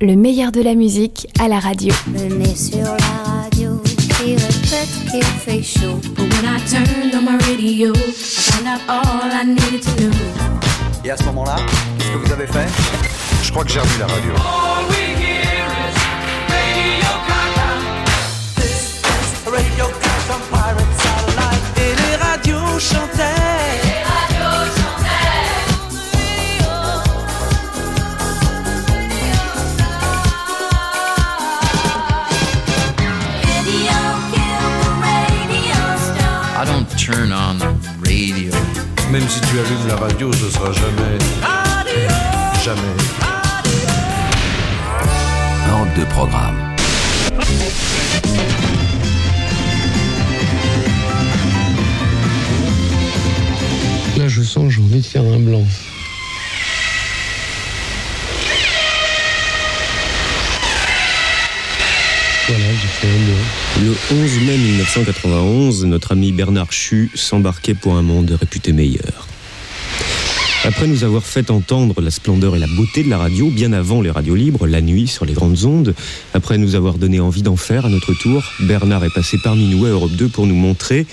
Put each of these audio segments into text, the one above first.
le meilleur de la musique à la radio. Sur la radio qui répète qu'il fait chaud. But when I turned on my radio, I found out all I needed to know. Et à ce moment-là, qu'est-ce que vous avez fait? Je crois que j'ai remis la radio. Radio Cash Pirate Satellite et les radios chantaient. Même si tu allumes la radio, ce sera jamais. Jamais. Hors de programme. Là, je sens que j'ai envie de faire un blanc. Le 11 mai 1991, notre ami Bernard Chu s'embarquait pour un monde réputé meilleur. Après nous avoir fait entendre la splendeur et la beauté de la radio, bien avant les radios libres, la nuit sur les grandes ondes, après nous avoir donné envie d'en faire à notre tour, Bernard est passé parmi nous à Europe 2 pour nous montrer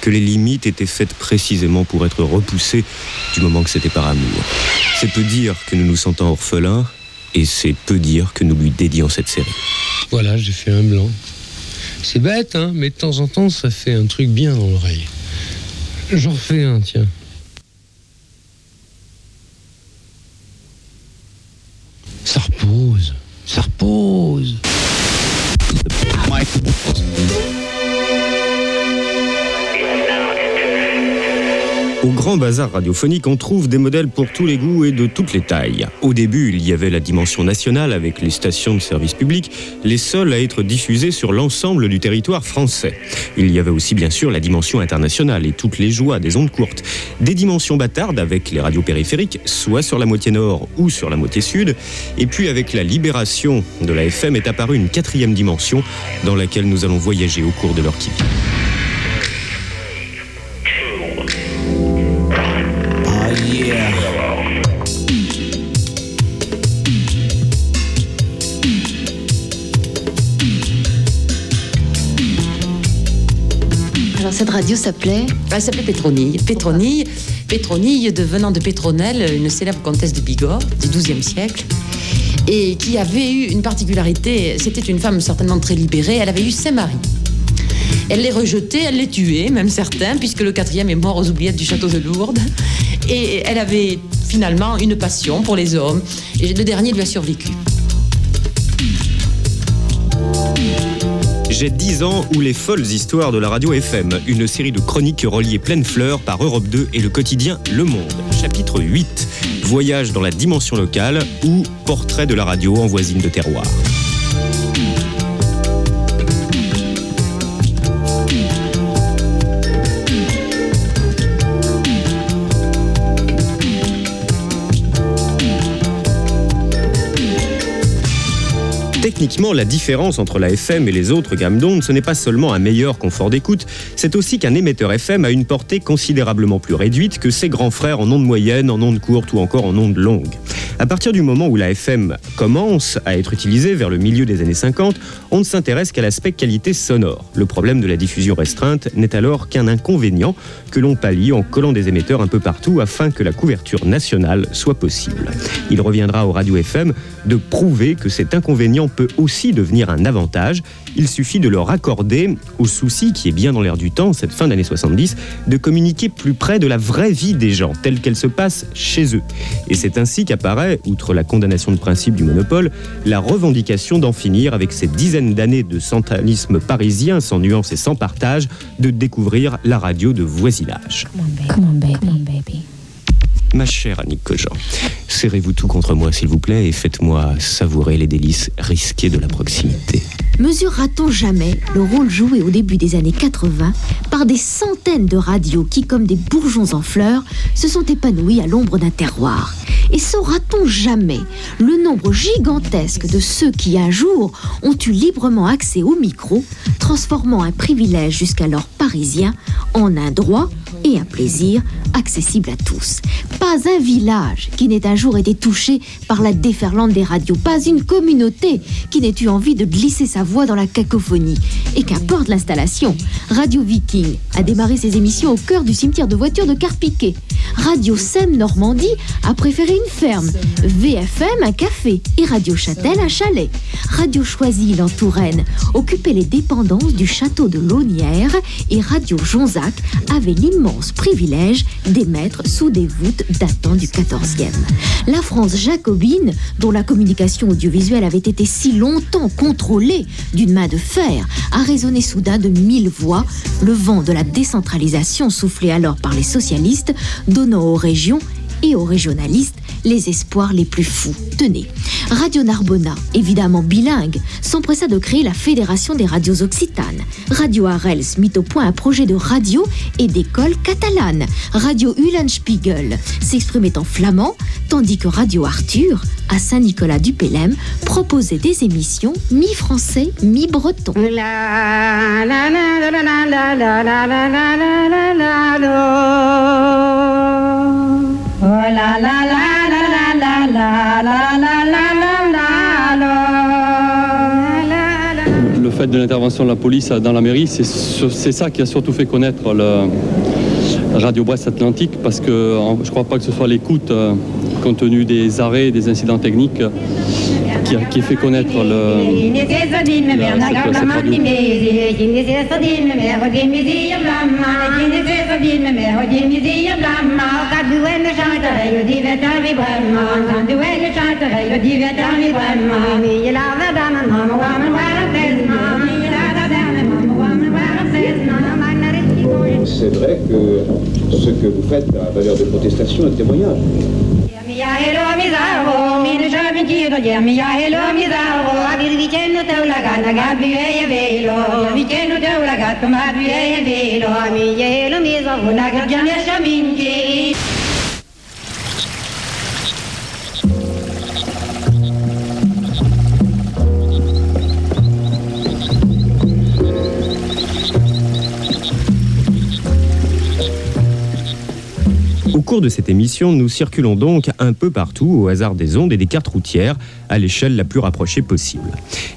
que les limites étaient faites précisément pour être repoussées du moment que c'était par amour. C'est peu dire que nous nous sentons orphelins, et c'est peu dire que nous lui dédions cette série. Voilà, j'ai fait un blanc. C'est bête, hein, mais de temps en temps, ça fait un truc bien dans l'oreille. J'en refais un, tiens. Ça repose, ça repose. Au grand bazar radiophonique, on trouve des modèles pour tous les goûts et de toutes les tailles. Au début, il y avait la dimension nationale avec les stations de service public, les seules à être diffusées sur l'ensemble du territoire français. Il y avait aussi bien sûr la dimension internationale et toutes les joies des ondes courtes. Des dimensions bâtardes avec les radios périphériques, soit sur la moitié nord ou sur la moitié sud. Et puis avec la libération de la FM est apparue une quatrième dimension dans laquelle nous allons voyager au cours de leur qui s'appelait Elle s'appelait Pétronille. Pétronille, Pétronille devenant de Pétronelle, une célèbre comtesse de Bigorre du XIIe siècle, et qui avait eu une particularité, c'était une femme certainement très libérée, elle avait eu cinq maris. Elle les rejetait, elle les tuait, même certains, puisque le quatrième est mort aux oubliettes du château de Lourdes. Et elle avait finalement une passion pour les hommes, et le dernier lui a survécu. J'ai 10 ans ou les folles histoires de la radio FM, une série de chroniques reliées pleine fleurs par Europe 2 et le quotidien Le Monde. Chapitre 8, Voyage dans la dimension locale ou Portrait de la radio en voisine de terroir. Techniquement, la différence entre la FM et les autres gammes d'ondes, ce n'est pas seulement un meilleur confort d'écoute, c'est aussi qu'un émetteur FM a une portée considérablement plus réduite que ses grands frères en ondes moyennes, en ondes courtes ou encore en ondes longues. À partir du moment où la FM commence à être utilisée vers le milieu des années 50, on ne s'intéresse qu'à l'aspect qualité sonore. Le problème de la diffusion restreinte n'est alors qu'un inconvénient que l'on pallie en collant des émetteurs un peu partout afin que la couverture nationale soit possible. Il reviendra aux radios FM de prouver que cet inconvénient peut aussi devenir un avantage. Il suffit de leur accorder au souci qui est bien dans l'air du temps, cette fin d'année 70, de communiquer plus près de la vraie vie des gens, telle qu'elle se passe chez eux. Et c'est ainsi qu'apparaît, outre la condamnation de principe du monopole, la revendication d'en finir avec ces dizaines d'années de centralisme parisien sans nuance et sans partage, de découvrir la radio de voisinage. Ma chère Annick Cogent, serrez-vous tout contre moi s'il vous plaît et faites-moi savourer les délices risquées de la proximité. Mesurera-t-on jamais le rôle joué au début des années 80 par des centaines de radios qui, comme des bourgeons en fleurs, se sont épanouis à l'ombre d'un terroir? Et saura-t-on jamais le nombre gigantesque de ceux qui, un jour, ont eu librement accès au micro, transformant un privilège jusqu'alors parisien en un droit et un plaisir accessible à tous. Pas un village qui n'ait un jour été touché par la déferlante des radios, pas une communauté qui n'ait eu envie de glisser sa voix dans la cacophonie. Et qu'importe l'installation, Radio Viking a démarré ses émissions au cœur du cimetière de voitures de Carpiquet. Radio SEM Normandie a préféré une ferme, VFM un café et Radio Châtel un chalet. Radio Choisy en Touraine occupait les dépendances du château de Launière et Radio Jonzac avait l'immense privilège d'émettre sous des voûtes datant du 14e. La France jacobine, dont la communication audiovisuelle avait été si longtemps contrôlée d'une main de fer, a résonné soudain de mille voix, le vent de la décentralisation soufflé alors par les socialistes, donnant aux régions et aux régionalistes les espoirs les plus fous. Tenez, Radio Narbona, évidemment bilingue, s'empressa de créer la Fédération des radios occitanes. Radio Arels mit au point un projet de radio et d'école catalane. Radio Uhlenspiegel s'exprimait en flamand, tandis que Radio Arthur, à Saint-Nicolas-du-Pélem, proposait des émissions mi-français, mi-breton. Le fait de l'intervention de la police dans la mairie, c'est ça qui a surtout fait connaître le Radio Brest Atlantique parce que je ne crois pas que ce soit l'écoute euh, compte tenu des arrêts, des incidents techniques qui a, qui a fait connaître le. C'est vrai que ce que vous faites a valeur de protestation et de témoignage. giro ya mi yahelo mi dago a bir viceno te una gana gabriele velo. Viceno te una gato ma velo. Mi yahelo mi dago una gana ya mingi Au cours de cette émission, nous circulons donc un peu partout au hasard des ondes et des cartes routières, à l'échelle la plus rapprochée possible.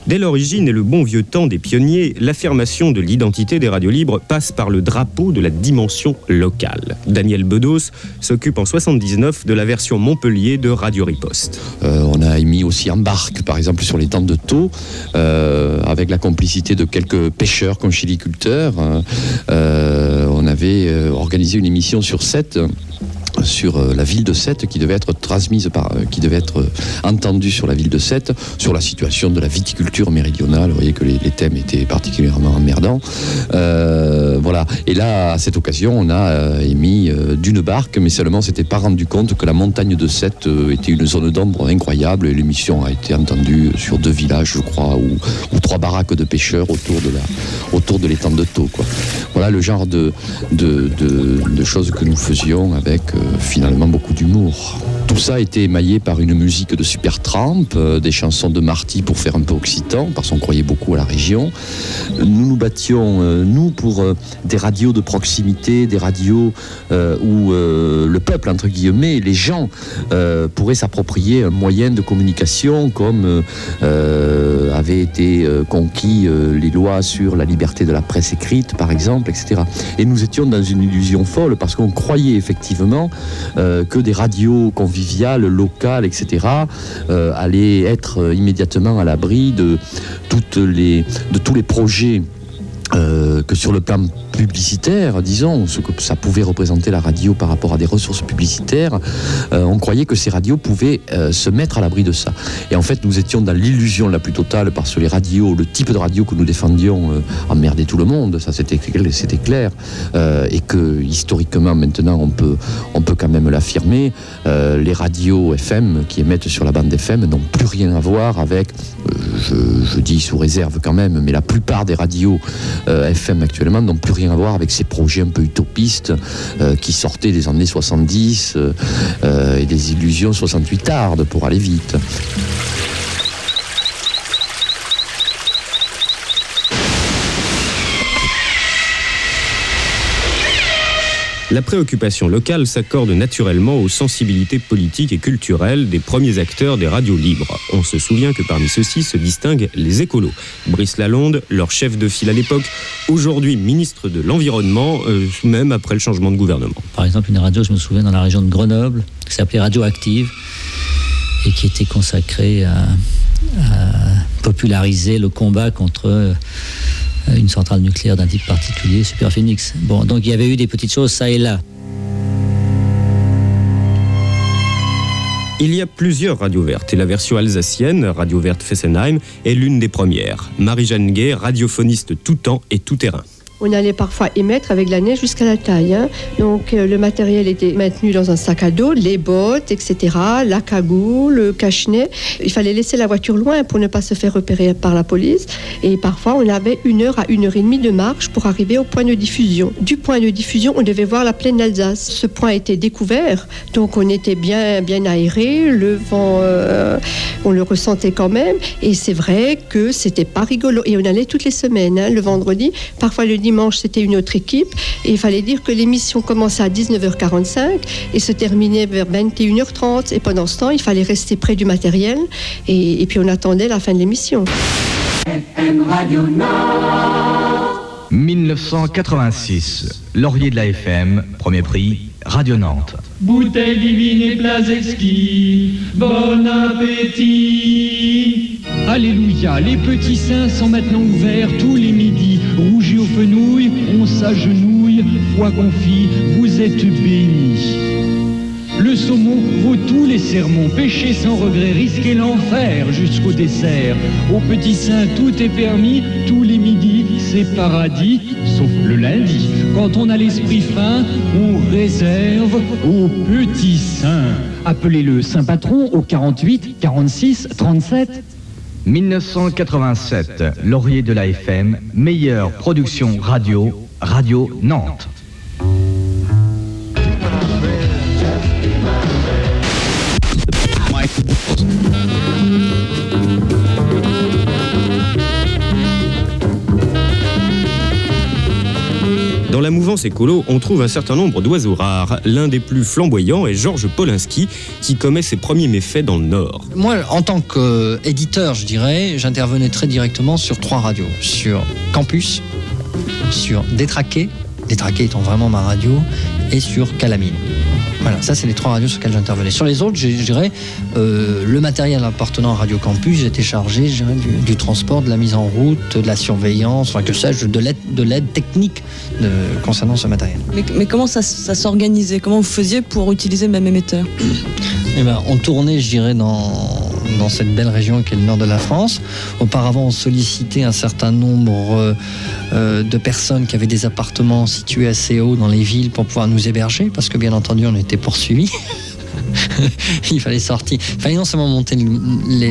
Dès l'origine et le bon vieux temps des pionniers, l'affirmation de l'identité des radios libres passe par le drapeau de la dimension locale. Daniel Bedos s'occupe en 79 de la version Montpellier de Radio Riposte. Euh, on a émis aussi en barque, par exemple sur les temps de taux, euh, avec la complicité de quelques pêcheurs conchiliculteurs. Euh, euh, on avait organisé une émission sur 7 sur euh, la ville de Sète qui devait être transmise par, euh, qui devait être euh, entendue sur la ville de Sète, sur la situation de la viticulture méridionale. Vous voyez que les, thèmes étaient particulièrement emmerdants. Voilà. Et là, à cette occasion, on a émis d'une barque, mais seulement s'était pas rendu compte que la montagne de Sète était une zone d'ombre incroyable. Et l'émission a été entendue sur deux villages, je crois, ou, trois baraques de pêcheurs autour de la, autour de l'étang de Taux. Voilà le genre de, choses que nous faisions avec finalement beaucoup d'humour. Tout ça a été émaillé par une musique de Supertramp, euh, des chansons de Marty pour faire un peu occitan, parce qu'on croyait beaucoup à la région. Nous nous battions, euh, nous, pour euh, des radios de proximité, des radios euh, où le peuple, entre guillemets, les gens pourraient s'approprier un moyen de communication comme avaient été conquis les lois sur la liberté de la presse écrite, par exemple, etc. Et nous étions dans une illusion folle parce qu'on croyait effectivement euh, que des radios conviviales, locales, etc., euh, allaient être euh, immédiatement à l'abri de, tous les projets que sur le plan publicitaire, disons, ce que ça pouvait représenter la radio par rapport à des ressources publicitaires, euh, on croyait que ces radios pouvaient euh, se mettre à l'abri de ça. Et en fait, nous étions dans l'illusion la plus totale parce que les radios, le type de radio que nous défendions, euh, emmerdait tout le monde, ça c'était clair, et que historiquement maintenant on peut, on peut quand même l'affirmer, les radios FM qui émettent sur la bande FM n'ont plus rien à voir avec, je, je dis sous réserve quand même, mais la plupart des radios FM actuellement n'ont plus rien avec ces projets un peu utopistes euh, qui sortaient des années 70 euh, euh, et des illusions 68 tardes pour aller vite. La préoccupation locale s'accorde naturellement aux sensibilités politiques et culturelles des premiers acteurs des radios libres. On se souvient que parmi ceux-ci se distinguent les écolos. Brice Lalonde, leur chef de file à l'époque, aujourd'hui ministre de l'Environnement, euh, même après le changement de gouvernement. Par exemple, une radio, je me souviens, dans la région de Grenoble, qui s'appelait Radioactive, et qui était consacrée à, à populariser le combat contre euh, une centrale nucléaire d'un type particulier, Superphénix. Bon, donc il y avait eu des petites choses ça et là. Il y a plusieurs radios vertes et la version alsacienne, Radio Verte Fessenheim, est l'une des premières. Marie-Jeanne Gay, radiophoniste tout temps et tout terrain. On allait parfois émettre avec la neige jusqu'à la taille. hein. Donc euh, le matériel était maintenu dans un sac à dos, les bottes, etc., la cagoule, le cache-nez. Il fallait laisser la voiture loin pour ne pas se faire repérer par la police. Et parfois, on avait une heure à une heure et demie de marche pour arriver au point de diffusion. Du point de diffusion, on devait voir la plaine d'Alsace. Ce point était découvert, donc on était bien, bien aéré. Le vent, euh, on le ressentait quand même. Et c'est vrai que c'était pas rigolo. Et on allait toutes les semaines, hein, le vendredi. Parfois le dimanche, c'était une autre équipe. Et il fallait dire que l'émission commençait à 19h45 et se terminait vers 21h30. Et pendant ce temps, il fallait rester près du matériel. Et, et puis on attendait la fin de l'émission. 1986, Laurier de la FM, premier prix, Radio Nantes. Bouteille divine et plats exquis, bon appétit. Alléluia, les petits seins sont maintenant ouverts tous les midis. Rougis aux fenouilles, on s'agenouille, foi confit, vous êtes bénis. Le saumon vaut tous les sermons, pêcher sans regret, risquer l'enfer jusqu'au dessert. Aux petits seins, tout est permis, tous les midis, c'est paradis, sauf le lundi. Quand on a l'esprit fin, on réserve aux petits seins. Appelez-le Saint Patron au 48 46 37. 1987, Laurier de la FM, meilleure production radio, Radio Nantes. Dans la mouvance écolo, on trouve un certain nombre d'oiseaux rares. L'un des plus flamboyants est Georges Polinski, qui commet ses premiers méfaits dans le Nord. Moi, en tant qu'éditeur, je dirais, j'intervenais très directement sur trois radios. Sur Campus, sur Détraqué, Détraqué étant vraiment ma radio, et sur Calamine. Voilà, ça c'est les trois radios sur lesquelles j'intervenais. Sur les autres, je, dirais, euh, le matériel appartenant à Radio Campus, j'étais chargé je dirais, du, du transport, de la mise en route, de la surveillance, enfin que sais-je, de l'aide, de l'aide technique de- concernant ce matériel. Mais, mais comment ça, ça s'organisait? Comment vous faisiez pour utiliser le même émetteur? Eh ben, on tournait, je dirais, dans, dans cette belle région qui est le nord de la France. Auparavant, on sollicitait un certain nombre euh, euh, de personnes qui avaient des appartements situés assez haut dans les villes pour pouvoir nous héberger, parce que bien entendu, on était poursuivis. il fallait sortir. Il fallait non seulement monter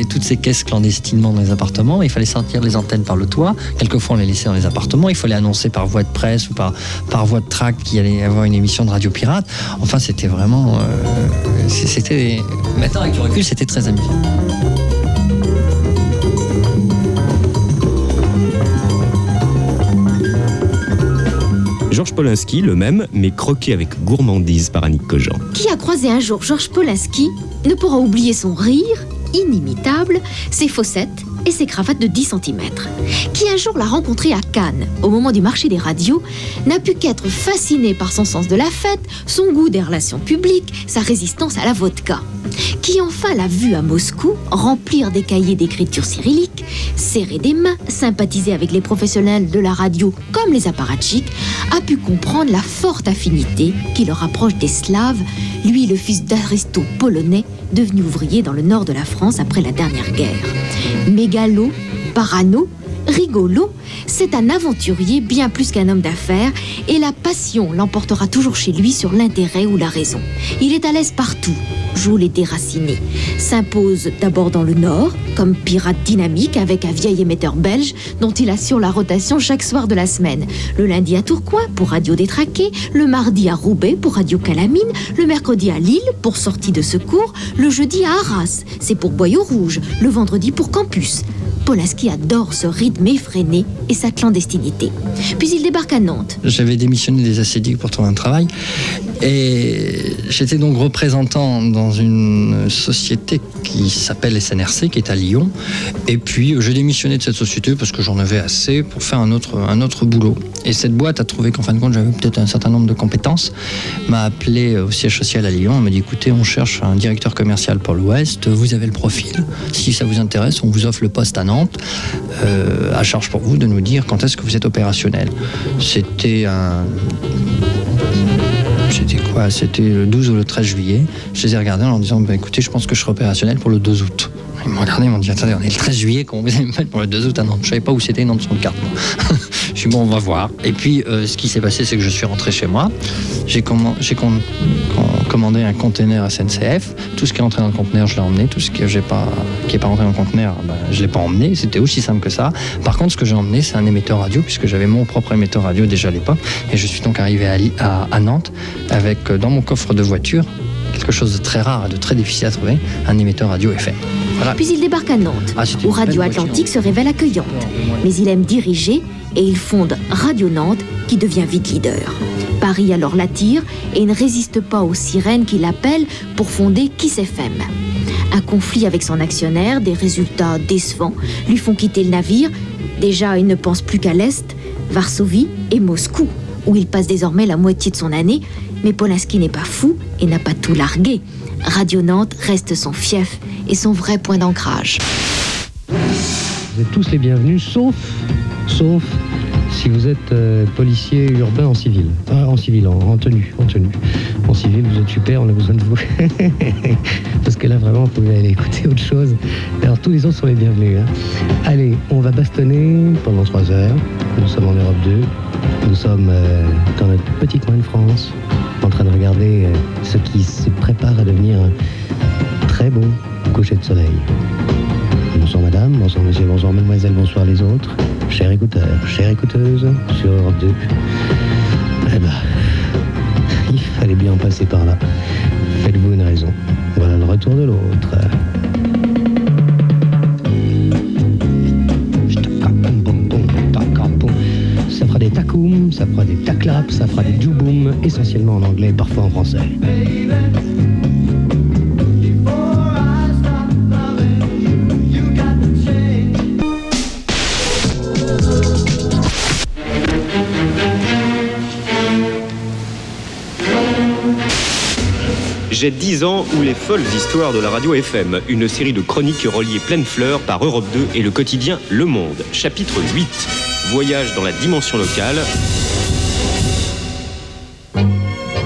toutes ces caisses clandestinement dans les appartements, mais il fallait sortir les antennes par le toit. Quelquefois, on les laissait dans les appartements. Il fallait annoncer par voie de presse ou par, par voie de tract qu'il allait y avoir une émission de radio pirate. Enfin, c'était vraiment. euh, c'était. Maintenant, avec le recul, c'était très amusant. Georges Polinski, le même, mais croqué avec gourmandise par Annick Cogent. Qui a croisé un jour Georges Polinski ne pourra oublier son rire inimitable, ses fossettes et ses cravates de 10 cm. Qui un jour l'a rencontré à Cannes, au moment du marché des radios, n'a pu qu'être fasciné par son sens de la fête, son goût des relations publiques, sa résistance à la vodka. Qui enfin l'a vu à Moscou remplir des cahiers d'écriture cyrillique, serrer des mains, sympathiser avec les professionnels de la radio comme les apparatchiks, a pu comprendre la forte affinité qui le rapproche des Slaves, lui le fils d'aristo polonais devenu ouvrier dans le nord de la France après la dernière guerre. Mégalo, parano, rigolo, c'est un aventurier bien plus qu'un homme d'affaires et la passion l'emportera toujours chez lui sur l'intérêt ou la raison. Il est à l'aise partout, joue les déracinés, s'impose d'abord dans le nord comme pirate dynamique avec un vieil émetteur belge dont il assure la rotation chaque soir de la semaine. Le lundi à Tourcoing pour Radio Détraqué, le mardi à Roubaix pour Radio Calamine, le mercredi à Lille pour sortie de secours, le jeudi à Arras, c'est pour Boyau Rouge, le vendredi pour Campus. Polanski adore ce rythme effréné et sa clandestinité. Puis il débarque à Nantes. J'avais démissionné des acédiques pour trouver un travail. Et j'étais donc représentant dans une société qui s'appelle SNRC, qui est à Lyon. Et puis j'ai démissionné de cette société parce que j'en avais assez pour faire un autre, un autre boulot. Et cette boîte a trouvé qu'en fin de compte j'avais peut-être un certain nombre de compétences, m'a appelé au siège social à Lyon, elle m'a dit écoutez on cherche un directeur commercial pour l'Ouest, vous avez le profil, si ça vous intéresse on vous offre le poste à Nantes, euh, à charge pour vous de nous dire quand est-ce que vous êtes opérationnel. C'était un c'était quoi? C'était le 12 ou le 13 juillet. Je les ai regardés en leur disant bah, écoutez, je pense que je serai opérationnel pour le 2 août. Ils m'ont regardé, ils m'ont dit attendez, on est le 13 juillet, comment vous allez me mettre pour le 2 août? À Nantes Je savais pas où c'était Nantes sur le carte. je suis bon, on va voir. Et puis, euh, ce qui s'est passé, c'est que je suis rentré chez moi. J'ai commen- j'ai com- com- commandé un container SNCF. Tout ce qui est rentré dans le conteneur, je l'ai emmené. Tout ce que j'ai pas, qui pas rentré dans le conteneur, bah, je l'ai pas emmené. C'était aussi simple que ça. Par contre, ce que j'ai emmené, c'est un émetteur radio, puisque j'avais mon propre émetteur radio déjà à l'époque. Et je suis donc arrivé à- à Nantes avec euh, dans mon coffre de voiture quelque chose de très rare et de très difficile à trouver, un émetteur radio FM. Voilà. Puis il débarque à Nantes, Ah, où Radio. Atlantique se révèle accueillante. Mais il aime diriger et il fonde Radio Nantes, qui devient vite leader. Paris alors l'attire et ne résiste pas aux sirènes qui l'appellent pour fonder Kiss FM. Un conflit avec son actionnaire, des résultats décevants, lui font quitter le navire. Déjà, il ne pense plus qu'à l'Est, Varsovie et Moscou, où il passe désormais la moitié de son année. Mais Polanski n'est pas fou et n'a pas tout largué. Radio Nantes reste son fief et son vrai point d'ancrage. Vous êtes tous les bienvenus, sauf, sauf si vous êtes euh, policier urbain en civil. En civil, en, en tenue, en tenue. En civil, vous êtes super, on a besoin de vous. Parce que là, vraiment, vous pouvez aller écouter autre chose. Alors, tous les autres sont les bienvenus. hein. Allez, on va bastonner pendant trois heures. Nous sommes en Europe 2. Nous sommes euh, dans notre petit coin de France, en train de regarder euh, ce qui se prépare à devenir un très beau coucher de soleil. Bonsoir madame, bonsoir monsieur, bonsoir mademoiselle, bonsoir les autres. Chers écouteurs, chères écouteuses, sur Europe 2. Eh ben, il fallait bien en passer par là. Faites-vous une raison. Voilà le retour de l'autre. Ça fera des taklaps, ça fera des juboum, essentiellement en anglais, parfois en français. J'ai 10 ans ou les folles histoires de la radio FM, une série de chroniques reliées pleine fleurs par Europe 2 et le quotidien Le Monde. Chapitre 8. Voyage dans la dimension locale.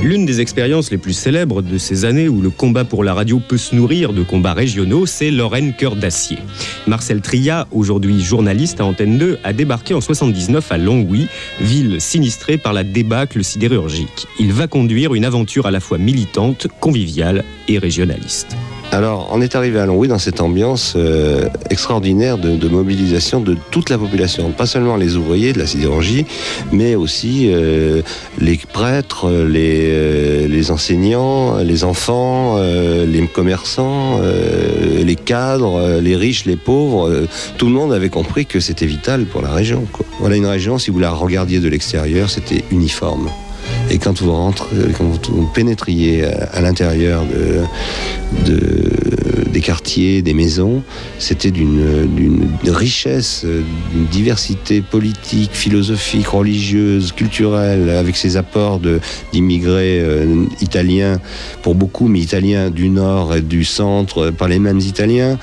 L'une des expériences les plus célèbres de ces années où le combat pour la radio peut se nourrir de combats régionaux, c'est Lorraine Cœur d'Acier. Marcel Tria, aujourd'hui journaliste à Antenne 2, a débarqué en 79 à Longwy, ville sinistrée par la débâcle sidérurgique. Il va conduire une aventure à la fois militante, conviviale et régionaliste. Alors, on est arrivé à Longwy dans cette ambiance euh, extraordinaire de, mobilisation de toute la population, pas seulement les ouvriers de la sidérurgie, mais aussi euh, les prêtres, les, euh, les enseignants, les enfants, les commerçants, les cadres, les riches, les pauvres. tout le monde avait compris que c'était vital pour la région. Voilà une région, si vous la regardiez de l'extérieur, c'était uniforme. Et quand vous rentrez, quand vous pénétriez à, à l'intérieur de, de- des quartiers, des maisons, c'était d'une richesse, d'une diversité politique, philosophique, religieuse, culturelle, avec ses apports d'immigrés euh, italiens, pour beaucoup, mais italiens du nord et du centre, pas les mêmes italiens,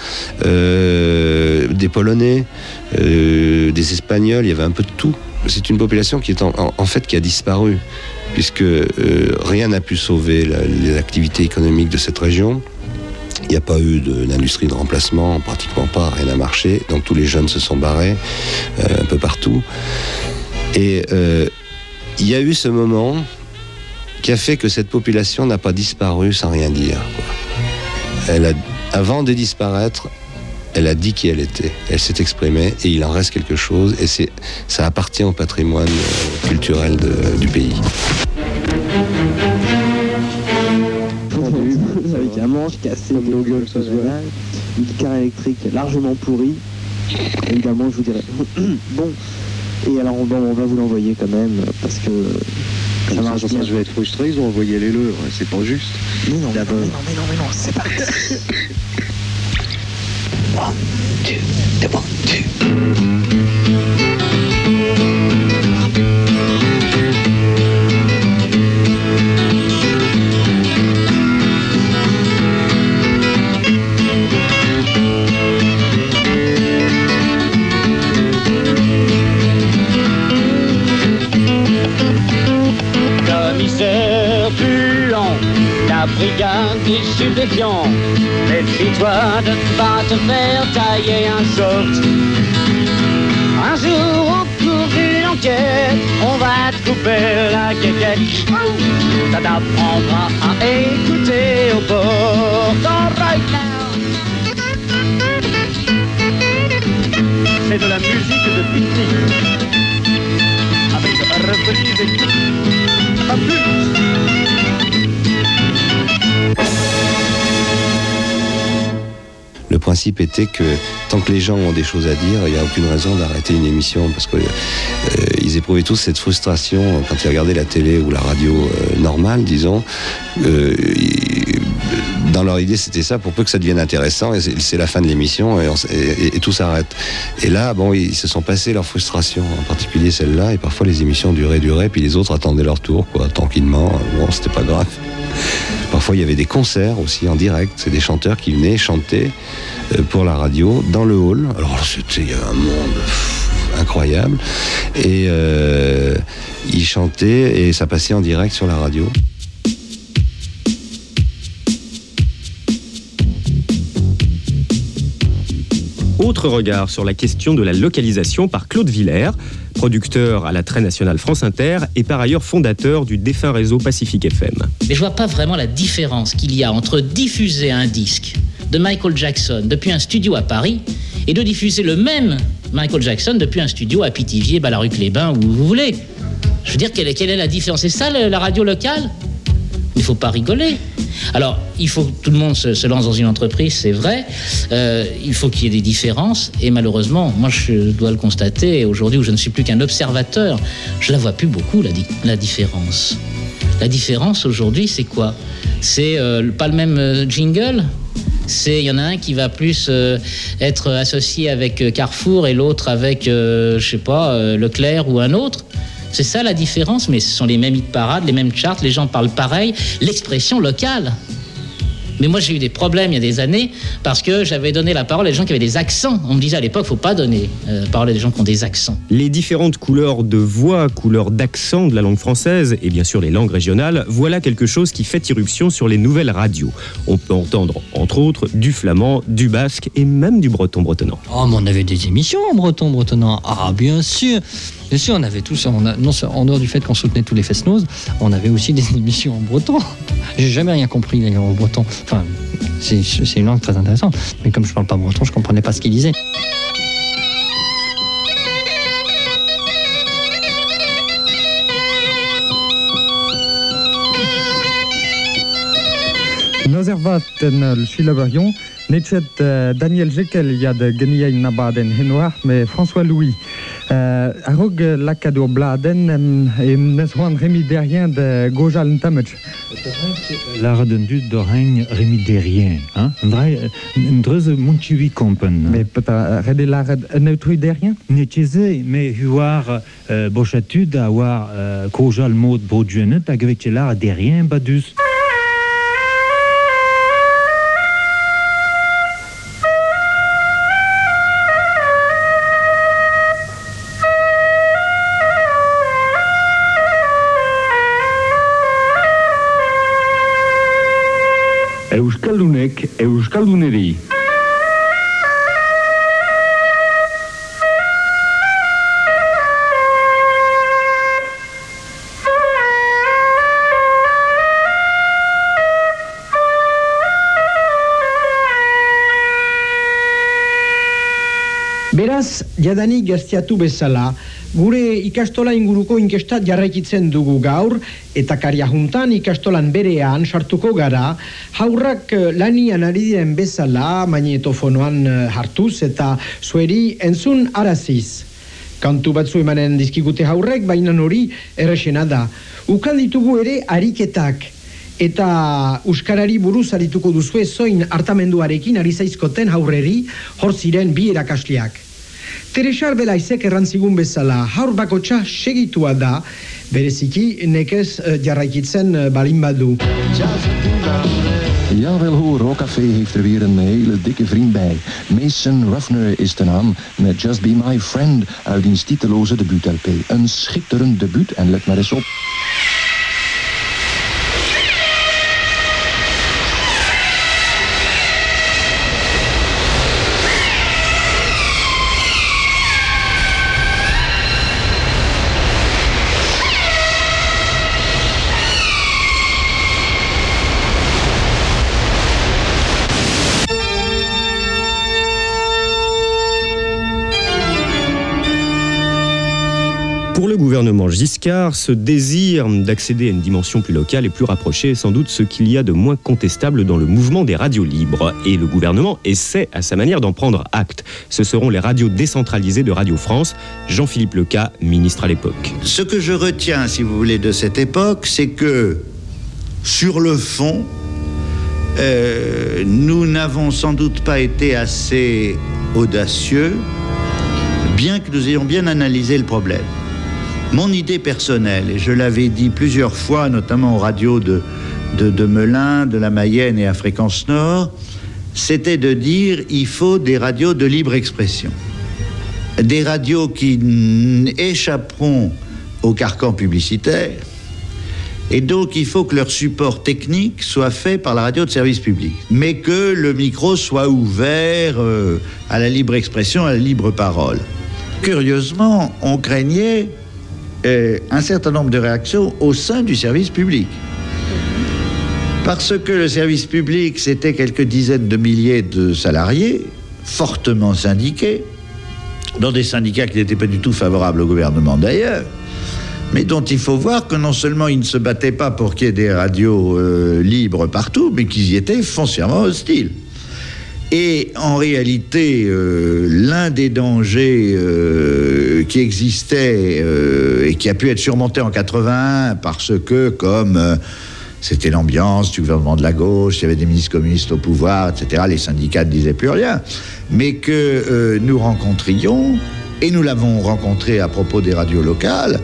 euh, des Polonais, euh, des Espagnols, il y avait un peu de tout. C'est une population qui est en, fait qui a disparu, puisque euh, rien n'a pu sauver la- l'activité économique de cette région. Il n'y a pas eu d'industrie de remplacement, pratiquement pas, rien n'a marché. Donc tous les jeunes se sont barrés euh, un peu partout. Et euh, il y a eu ce moment qui a fait que cette population n'a pas disparu sans rien dire. Elle a, avant de disparaître, elle a dit qui elle était. Elle s'est exprimée et il en reste quelque chose. Et c'est, ça appartient au patrimoine euh, culturel de- du pays. avec un manche cassé, une guitare électrique largement pourrie, évidemment, je vous dirai. bon, et alors on va, on va vous l'envoyer quand même, parce que ça marche ça, je vais être frustré, ils ont envoyé les leurs, c'est pas juste. Mais non, mais non, mais non, mais non, mais non, c'est pas Commissaire la brigade des stupéfiants. Méfie-toi de ne pas te faire tailler un short. Un jour, au cours d'une enquête, on va te couper la quéquette. Ça t'apprendra à écouter au bord. Right now. C'est de la musique de pique-nique. Avec reprise et tout. Plus. Principe était que tant que les gens ont des choses à dire, il n'y a aucune raison d'arrêter une émission parce que euh, ils éprouvaient tous cette frustration quand ils regardaient la télé ou la radio euh, normale, disons. Euh, dans leur idée, c'était ça, pour peu que ça devienne intéressant, et c'est la fin de l'émission, et tout s'arrête. Et là, bon, ils se sont passés leur frustration, en particulier celle-là, et parfois les émissions duraient, duraient, puis les autres attendaient leur tour, quoi, tranquillement. Bon, c'était pas grave. Parfois, il y avait des concerts aussi en direct. C'est des chanteurs qui venaient chanter euh, pour la radio dans le hall. Alors, c'était un monde incroyable. Et euh, ils chantaient et ça passait en direct sur la radio. Autre regard sur la question de la localisation par Claude Villers, producteur à la Très Nationale France Inter et par ailleurs fondateur du défunt réseau Pacifique FM. Mais je vois pas vraiment la différence qu'il y a entre diffuser un disque de Michael Jackson depuis un studio à Paris et de diffuser le même Michael Jackson depuis un studio à Pithiviers, Ballaruc-les-Bains, où vous voulez. Je veux dire, quelle est, la différence? C'est ça la radio locale? Il faut pas rigoler. Alors, il faut que tout le monde se, lance dans une entreprise, c'est vrai. Euh, il faut qu'il y ait des différences. Et malheureusement, moi, je dois le constater, aujourd'hui où je ne suis plus qu'un observateur, je la vois plus beaucoup, la, di- la différence. La différence aujourd'hui, c'est quoi? C'est euh, pas le même euh, jingle? C'est il y en a un qui va plus être associé avec Carrefour et l'autre avec je sais pas Leclerc ou un autre? C'est ça la différence, mais ce sont les mêmes hit parades, les mêmes charts, les gens parlent pareil, l'expression locale. Mais moi j'ai eu des problèmes il y a des années parce que j'avais donné la parole à des gens qui avaient des accents. On me disait à l'époque, faut pas donner euh, la parole à des gens qui ont des accents. Les différentes couleurs de voix, couleurs d'accent de la langue française et bien sûr les langues régionales, voilà quelque chose qui fait irruption sur les nouvelles radios. On peut entendre entre autres du flamand, du basque et même du breton bretonnant. Oh, mais on avait des émissions en breton bretonnant. Ah, bien sûr. Bien sûr, on avait tous, on a, non, en dehors du fait qu'on soutenait tous les fest-noz, on avait aussi des émissions en breton. J'ai jamais rien compris d'ailleurs en breton. Enfin, c'est c'est une langue très intéressante. Mais comme je parle pas breton, je comprenais pas ce qu'il disait. نظرفات الشيلابريون نتشت دانيال جيكل ياد جنيي نبادن هنوح مي فرانسوا لوي أروج لاكادو بلادن نسوان ريمي ديريان de Gojal Ntamech. Lara den dud do hein remidérien, hein? Ndrai, ndreze munchiwi kompen. Mais peut-être redi lara neutru derien? Netcheze, me huar uh, bochatud a war uh, kojal Euskalduneri. Beraz, jadanik gaztiatu bezala, Gure ikastola inguruko inkestat jarraikitzen dugu gaur, eta karia juntan ikastolan berean sartuko gara, haurrak eh, lanian ari diren bezala magnetofonoan eh, hartuz eta zueri entzun araziz. Kantu batzu emanen dizkigute haurrek, baina hori erresena da. Ukan ditugu ere ariketak, eta Euskarari buruz arituko duzue zoin hartamenduarekin ari zaizkoten haurreri hor ziren bi erakasliak. Teresar Belaizek errantzigun bezala haur bakotxa segitua da, bereziki nekez eh, jarraikitzen eh, balin badu. Jawel hoor, Rockcafé heeft er weer een hele dikke vriend bij. Mason Ruffner is de naam, met Just Be My Friend uit diens titeloze debuut-LP. Een schitterend debuut en let maar eens op. gouvernement Giscard, ce désir d'accéder à une dimension plus locale et plus rapprochée est sans doute ce qu'il y a de moins contestable dans le mouvement des radios libres. Et le gouvernement essaie à sa manière d'en prendre acte. Ce seront les radios décentralisées de Radio France. Jean-Philippe Leca, ministre à l'époque. Ce que je retiens, si vous voulez, de cette époque, c'est que, sur le fond, euh, nous n'avons sans doute pas été assez audacieux, bien que nous ayons bien analysé le problème. Mon idée personnelle, et je l'avais dit plusieurs fois, notamment aux radios de, de, Melun, de la Mayenne et à Fréquence Nord, c'était de dire il faut des radios de libre expression. Des radios qui échapperont au carcan publicitaire. Et donc, il faut que leur support technique soit fait par la radio de service public. Mais que le micro soit ouvert euh, à la libre expression, à la libre parole. Curieusement, on craignait euh, un certain nombre de réactions au sein du service public. Parce que le service public, c'était quelques dizaines de milliers de salariés, fortement syndiqués, dans des syndicats qui n'étaient pas du tout favorables au gouvernement d'ailleurs, mais dont il faut voir que non seulement ils ne se battaient pas pour qu'il y ait des radios euh, libres partout, mais qu'ils y étaient foncièrement hostiles. Et en réalité, euh, l'un des dangers euh, qui existait euh, et qui a pu être surmonté en 81 parce que, comme c'était l'ambiance du gouvernement de la gauche, il y avait des ministres communistes au pouvoir, etc., les syndicats ne disaient plus rien, mais que nous rencontrions, et nous l'avons rencontré à propos des radios locales,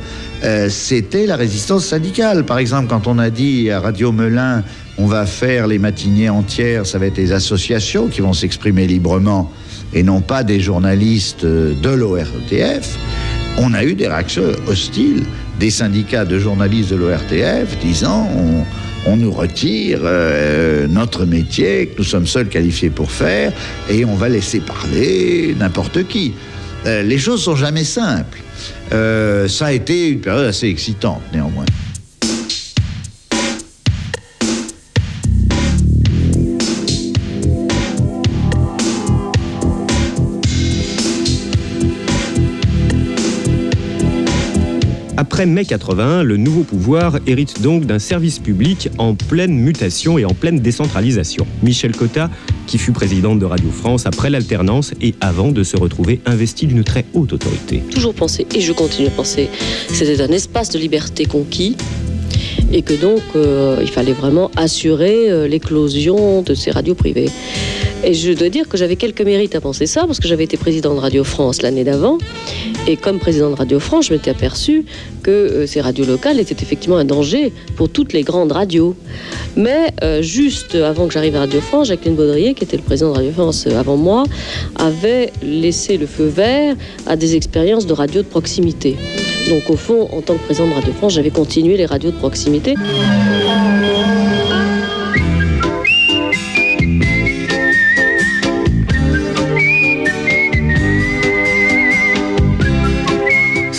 c'était la résistance syndicale. Par exemple, quand on a dit à Radio Melun, on va faire les matinées entières, ça va être les associations qui vont s'exprimer librement et non pas des journalistes euh, de l'ORTF, on a eu des réactions hostiles des syndicats de journalistes de l'ORTF disant on, nous retire euh, notre métier que nous sommes seuls qualifiés pour faire et on va laisser parler n'importe qui. Euh, les choses sont jamais simples. Ça a été une période assez excitante néanmoins. Après mai 81, le nouveau pouvoir hérite donc d'un service public en pleine mutation et en pleine décentralisation. Michel Cotta, qui fut présidente de Radio France après l'alternance et avant de se retrouver investi d'une très haute autorité. toujours pensé, et je continue à penser, que c'était un espace de liberté conquis et que donc euh, il fallait vraiment assurer euh, l'éclosion de ces radios privées. Et je dois dire que j'avais quelques mérites à penser ça, parce que j'avais été président de Radio France l'année d'avant, et comme président de Radio France, je m'étais aperçu que euh, ces radios locales étaient effectivement un danger pour toutes les grandes radios. Mais euh, juste avant que j'arrive à Radio France, Jacqueline Baudrier, qui était le président de Radio France euh, avant moi, avait laissé le feu vert à des expériences de radio de proximité. Donc au fond, en tant que président de Radio France, j'avais continué les radios de proximité.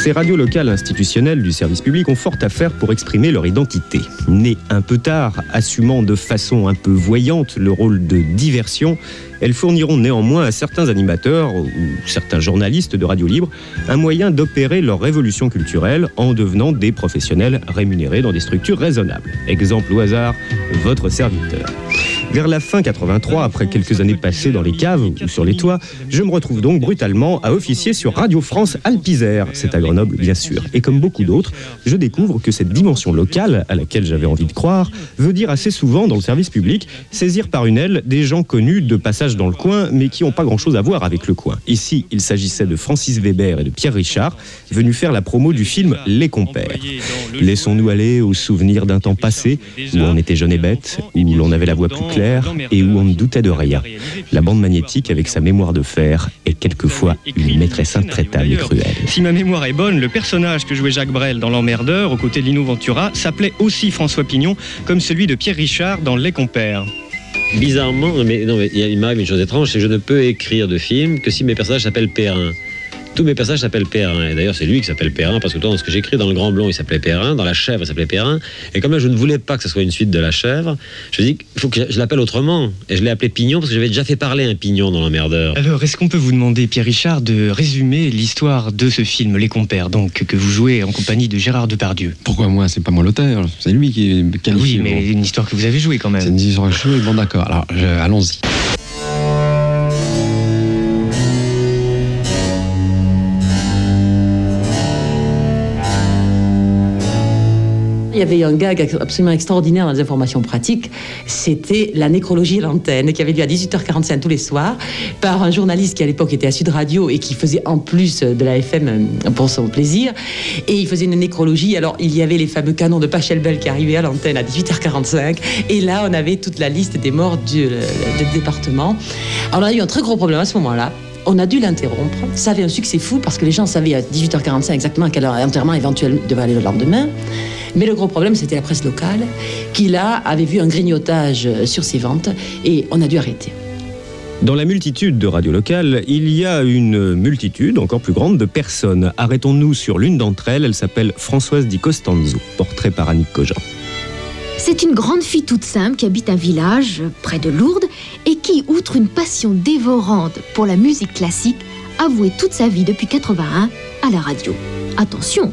Ces radios locales institutionnelles du service public ont fort à faire pour exprimer leur identité. Nées un peu tard, assumant de façon un peu voyante le rôle de diversion, elles fourniront néanmoins à certains animateurs ou certains journalistes de radio libre un moyen d'opérer leur révolution culturelle en devenant des professionnels rémunérés dans des structures raisonnables. Exemple au hasard, votre serviteur. Vers la fin 83, après quelques années passées dans les caves ou sur les toits, je me retrouve donc brutalement à officier sur Radio France Alpizère. C'est à Grenoble, bien sûr. Et comme beaucoup d'autres, je découvre que cette dimension locale, à laquelle j'avais envie de croire, veut dire assez souvent dans le service public saisir par une aile des gens connus de passage dans le coin, mais qui n'ont pas grand-chose à voir avec le coin. Ici, il s'agissait de Francis Weber et de Pierre Richard, venus faire la promo du film Les Compères. Laissons-nous aller aux souvenirs d'un temps passé où on était jeune et bête, où l'on avait la voix plus claire et où on ne doutait de rien. La bande magnétique, avec sa mémoire de fer, est quelquefois une maîtresse intraitable et cruelle. Si ma mémoire est bonne, le personnage que jouait Jacques Brel dans L'Emmerdeur, aux côtés de Lino Ventura, s'appelait aussi François Pignon, comme celui de Pierre Richard dans Les Compères. Bizarrement, mais non, mais il y a- il m'arrive une chose étrange, c'est que je ne peux écrire de film que si mes personnages s'appellent Perrin. Tous mes personnages s'appellent Perrin. Et d'ailleurs, c'est lui qui s'appelle Perrin, parce que dans ce que j'écris dans Le Grand Blond, il s'appelait Perrin, dans La Chèvre, il s'appelait Perrin. Et comme là, je ne voulais pas que ce soit une suite de La Chèvre, je me dis qu'il faut que je l'appelle autrement. Et je l'ai appelé Pignon, parce que j'avais déjà fait parler un pignon dans l'emmerdeur. Alors, est-ce qu'on peut vous demander, Pierre Richard, de résumer l'histoire de ce film, Les Compères, donc que vous jouez en compagnie de Gérard Depardieu? Pourquoi moi C'est pas moi l'auteur, c'est lui qui est qualifié. Oui, mais une histoire que vous avez jouée quand même. C'est une histoire que je joue, bon d'accord, alors je- allons-y. Il y avait un gag absolument extraordinaire dans les informations pratiques, c'était la nécrologie à l'antenne, qui avait lieu à 18h45 tous les soirs, par un journaliste qui à l'époque était à Sud Radio et qui faisait en plus de la FM euh, pour son plaisir. Et il faisait une nécrologie, alors il y avait les fameux canons de Pachelbel qui arrivaient à l'antenne à 18h45, et là on avait toute la liste des morts du, euh, département. Alors on a eu un très gros problème à ce moment-là. On a dû l'interrompre. Ça avait un succès fou parce que les gens savaient à 18h45 exactement à quel heure l'enterrement éventuel devait aller le lendemain. Mais le gros problème, c'était la presse locale qui, là, avait vu un grignotage sur ses ventes et on a dû arrêter. Dans la multitude de radios locales, il y a une multitude encore plus grande de personnes. Arrêtons-nous sur l'une d'entre elles, elle s'appelle Françoise Di Costanzo, portrait par Annick Cogent. C'est une grande fille toute simple qui habite un village près de Lourdes et qui, outre une passion dévorante pour la musique classique, a voué toute sa vie depuis 81 à la radio. Attention,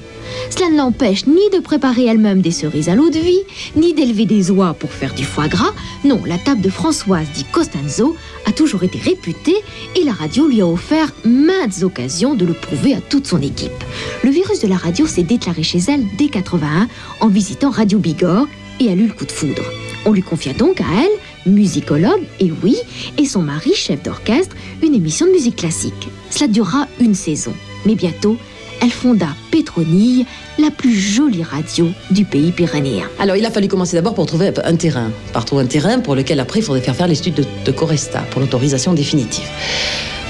cela ne l'empêche ni de préparer elle-même des cerises à l'eau de vie, ni d'élever des oies pour faire du foie gras. Non, la table de Françoise Di Costanzo a toujours été réputée et la radio lui a offert maintes occasions de le prouver à toute son équipe. Le virus de la radio s'est déclaré chez elle dès 81 en visitant Radio Bigorre et a lu le coup de foudre. On lui confia donc à elle, musicologue, et oui, et son mari, chef d'orchestre, une émission de musique classique. Cela durera une saison. Mais bientôt, elle fonda Pétronille, la plus jolie radio du pays pyrénéen. Alors, il a fallu commencer d'abord pour trouver un terrain. Par trouver un terrain pour lequel, après, il faudrait faire faire l'étude de, de Coresta pour l'autorisation définitive.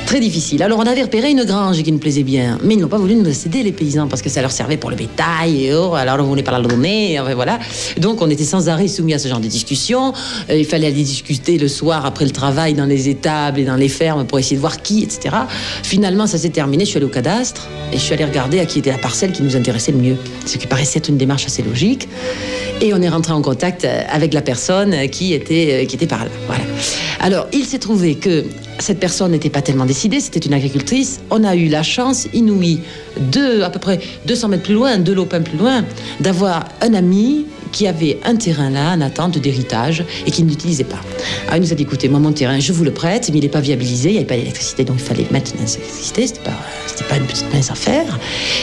Très difficile. Alors, on avait repéré une grange qui nous plaisait bien, mais ils n'ont pas voulu nous céder, les paysans, parce que ça leur servait pour le bétail, et alors on voulait pas la donner, enfin, voilà. Donc, on était sans arrêt soumis à ce genre de discussions. Euh, il fallait aller discuter le soir après le travail dans les étables et dans les fermes pour essayer de voir qui, etc. Finalement, ça s'est terminé. Je suis allé au cadastre et je suis allé regarder à qui était la parcelle qui nous intéressait le mieux. Ce qui paraissait être une démarche assez logique. Et on est rentré en contact euh, avec la personne qui était, euh, qui était par là. Voilà. Alors, il s'est trouvé que cette personne n'était pas tellement décidée, c'était une agricultrice. On a eu la chance inouïe, de, à peu près 200 mètres plus loin, deux lopins plus loin, d'avoir un ami qui avait un terrain là en attente d'héritage et qui ne l'utilisait pas. Alors il nous a dit écoutez, moi mon terrain, je vous le prête, mais il n'est pas viabilisé, il n'y avait pas d'électricité, donc il fallait mettre une électricité, c'était pas, pas une petite mince affaire.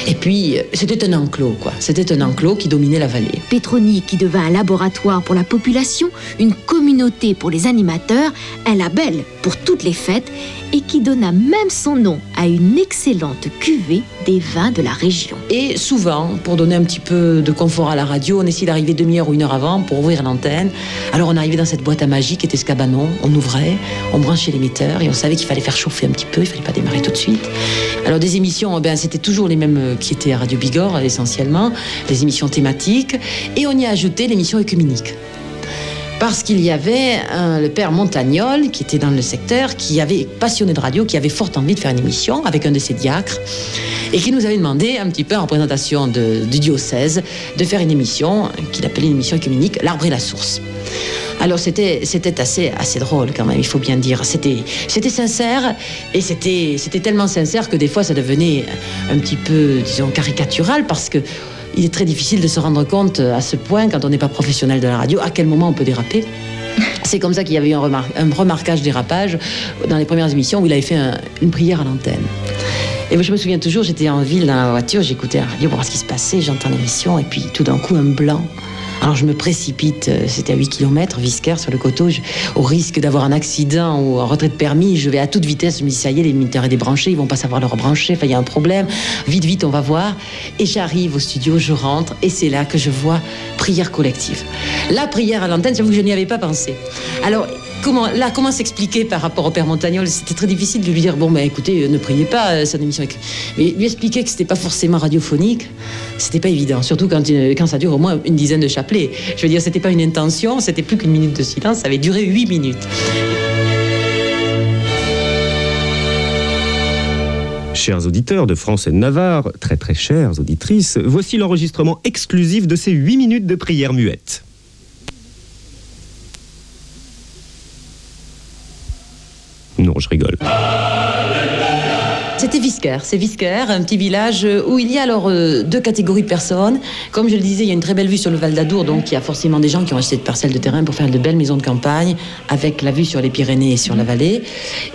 Et puis, euh, c'était un enclos, quoi. C'était un enclos qui dominait la vallée. Pétronie, qui devint un laboratoire pour la population, une communauté pour les animateurs, un label pour toutes les fêtes, et qui donna même son nom à une excellente cuvée des vins de la région. Et souvent, pour donner un petit peu de confort à la radio, on essayait d'arriver demi-heure ou une heure avant pour ouvrir l'antenne. Alors on arrivait dans cette boîte à magie qui était ce on ouvrait, on branchait l'émetteur et on savait qu'il fallait faire chauffer un petit peu, il fallait pas démarrer tout de suite. Alors des émissions, eh ben, c'était toujours les mêmes euh, qui étaient à Radio Bigorre essentiellement, des émissions thématiques, et on y a ajouté l'émission écuménique. Parce qu'il y avait un- le père Montagnol, qui était dans le secteur, qui avait passionné de radio, qui avait fort envie de faire une émission avec un de ses diacres, et qui nous avait demandé, un petit peu en représentation de- du diocèse, de faire une émission qu'il appelait une émission œcuménique, L'arbre et la source. Alors c'était assez assez drôle quand même, il faut bien dire. C'était c'était sincère et c'était c'était tellement sincère que des fois ça devenait un petit peu disons caricatural parce que il est très difficile de se rendre compte à ce point quand on n'est pas professionnel de la radio à quel moment on peut déraper. C'est comme ça qu'il y avait eu un, remar- un remarquage dérapage dans les premières émissions où il avait fait un- une prière à l'antenne. Et moi, je me souviens toujours, j'étais en ville dans la voiture, j'écoutais la radio pour voir ce qui se passait, j'entends l'émission, et puis tout d'un coup, un blanc. Alors je me précipite, euh, c'était à 8 km, Visquer, sur le coteau, au risque d'avoir un accident ou un retrait de permis, je vais à toute vitesse, me dis, ça y est, les limiteurs est débranché, ils vont pas savoir le rebrancher, il y a un problème, vite, vite, on va voir. Et j'arrive au studio, je rentre, et c'est là que je vois prière collective. La prière à l'antenne, j'avoue que je n'y avais pas pensé. Alors, comment, là, comment s'expliquer par rapport au Père Montagnol? C'était très difficile de lui dire, bon, ben écoutez, euh, ne priez pas, euh, c'est une émission. Mais lui expliquer que c'était pas forcément radiophonique, c'était pas évident, surtout quand, euh, quand ça dure au moins une dizaine de chapelets. Je veux dire, c'était pas une intention, c'était plus qu'une minute de silence, ça avait duré huit minutes. Chers auditeurs de France et de Navarre, très très chères auditrices, voici l'enregistrement exclusif de ces 8 minutes de prière muette. Non, je rigole. C'était Visquer, c'est un petit village où il y a alors euh, deux catégories de personnes. Comme je le disais, il y a une très belle vue sur le Val d'Adour, donc il y a forcément des gens qui ont acheté de parcelles de terrain pour faire de belles maisons de campagne, avec la vue sur les Pyrénées et sur la vallée.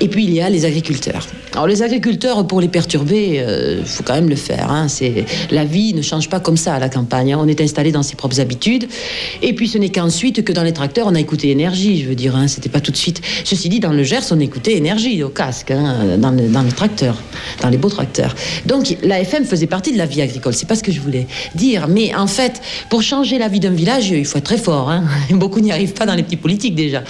Et puis il y a les agriculteurs. Alors les agriculteurs, pour les perturber, il faut quand même le faire. hein. C'est la vie ne change pas comme ça à la campagne. hein. On est installé dans ses propres habitudes. Et puis ce n'est qu'ensuite que dans les tracteurs, on a écouté énergie. Je veux dire, hein, c'était pas tout de suite. Ceci dit, dans le Gers, on écoutait énergie au casque, dans, le, dans le tracteur, dans les beaux tracteurs. Donc la FM faisait partie de la vie agricole. C'est pas ce que je voulais dire. Mais en fait, pour changer la vie d'un village, il faut être très fort. hein. Beaucoup n'y arrivent pas dans les petits politiques déjà.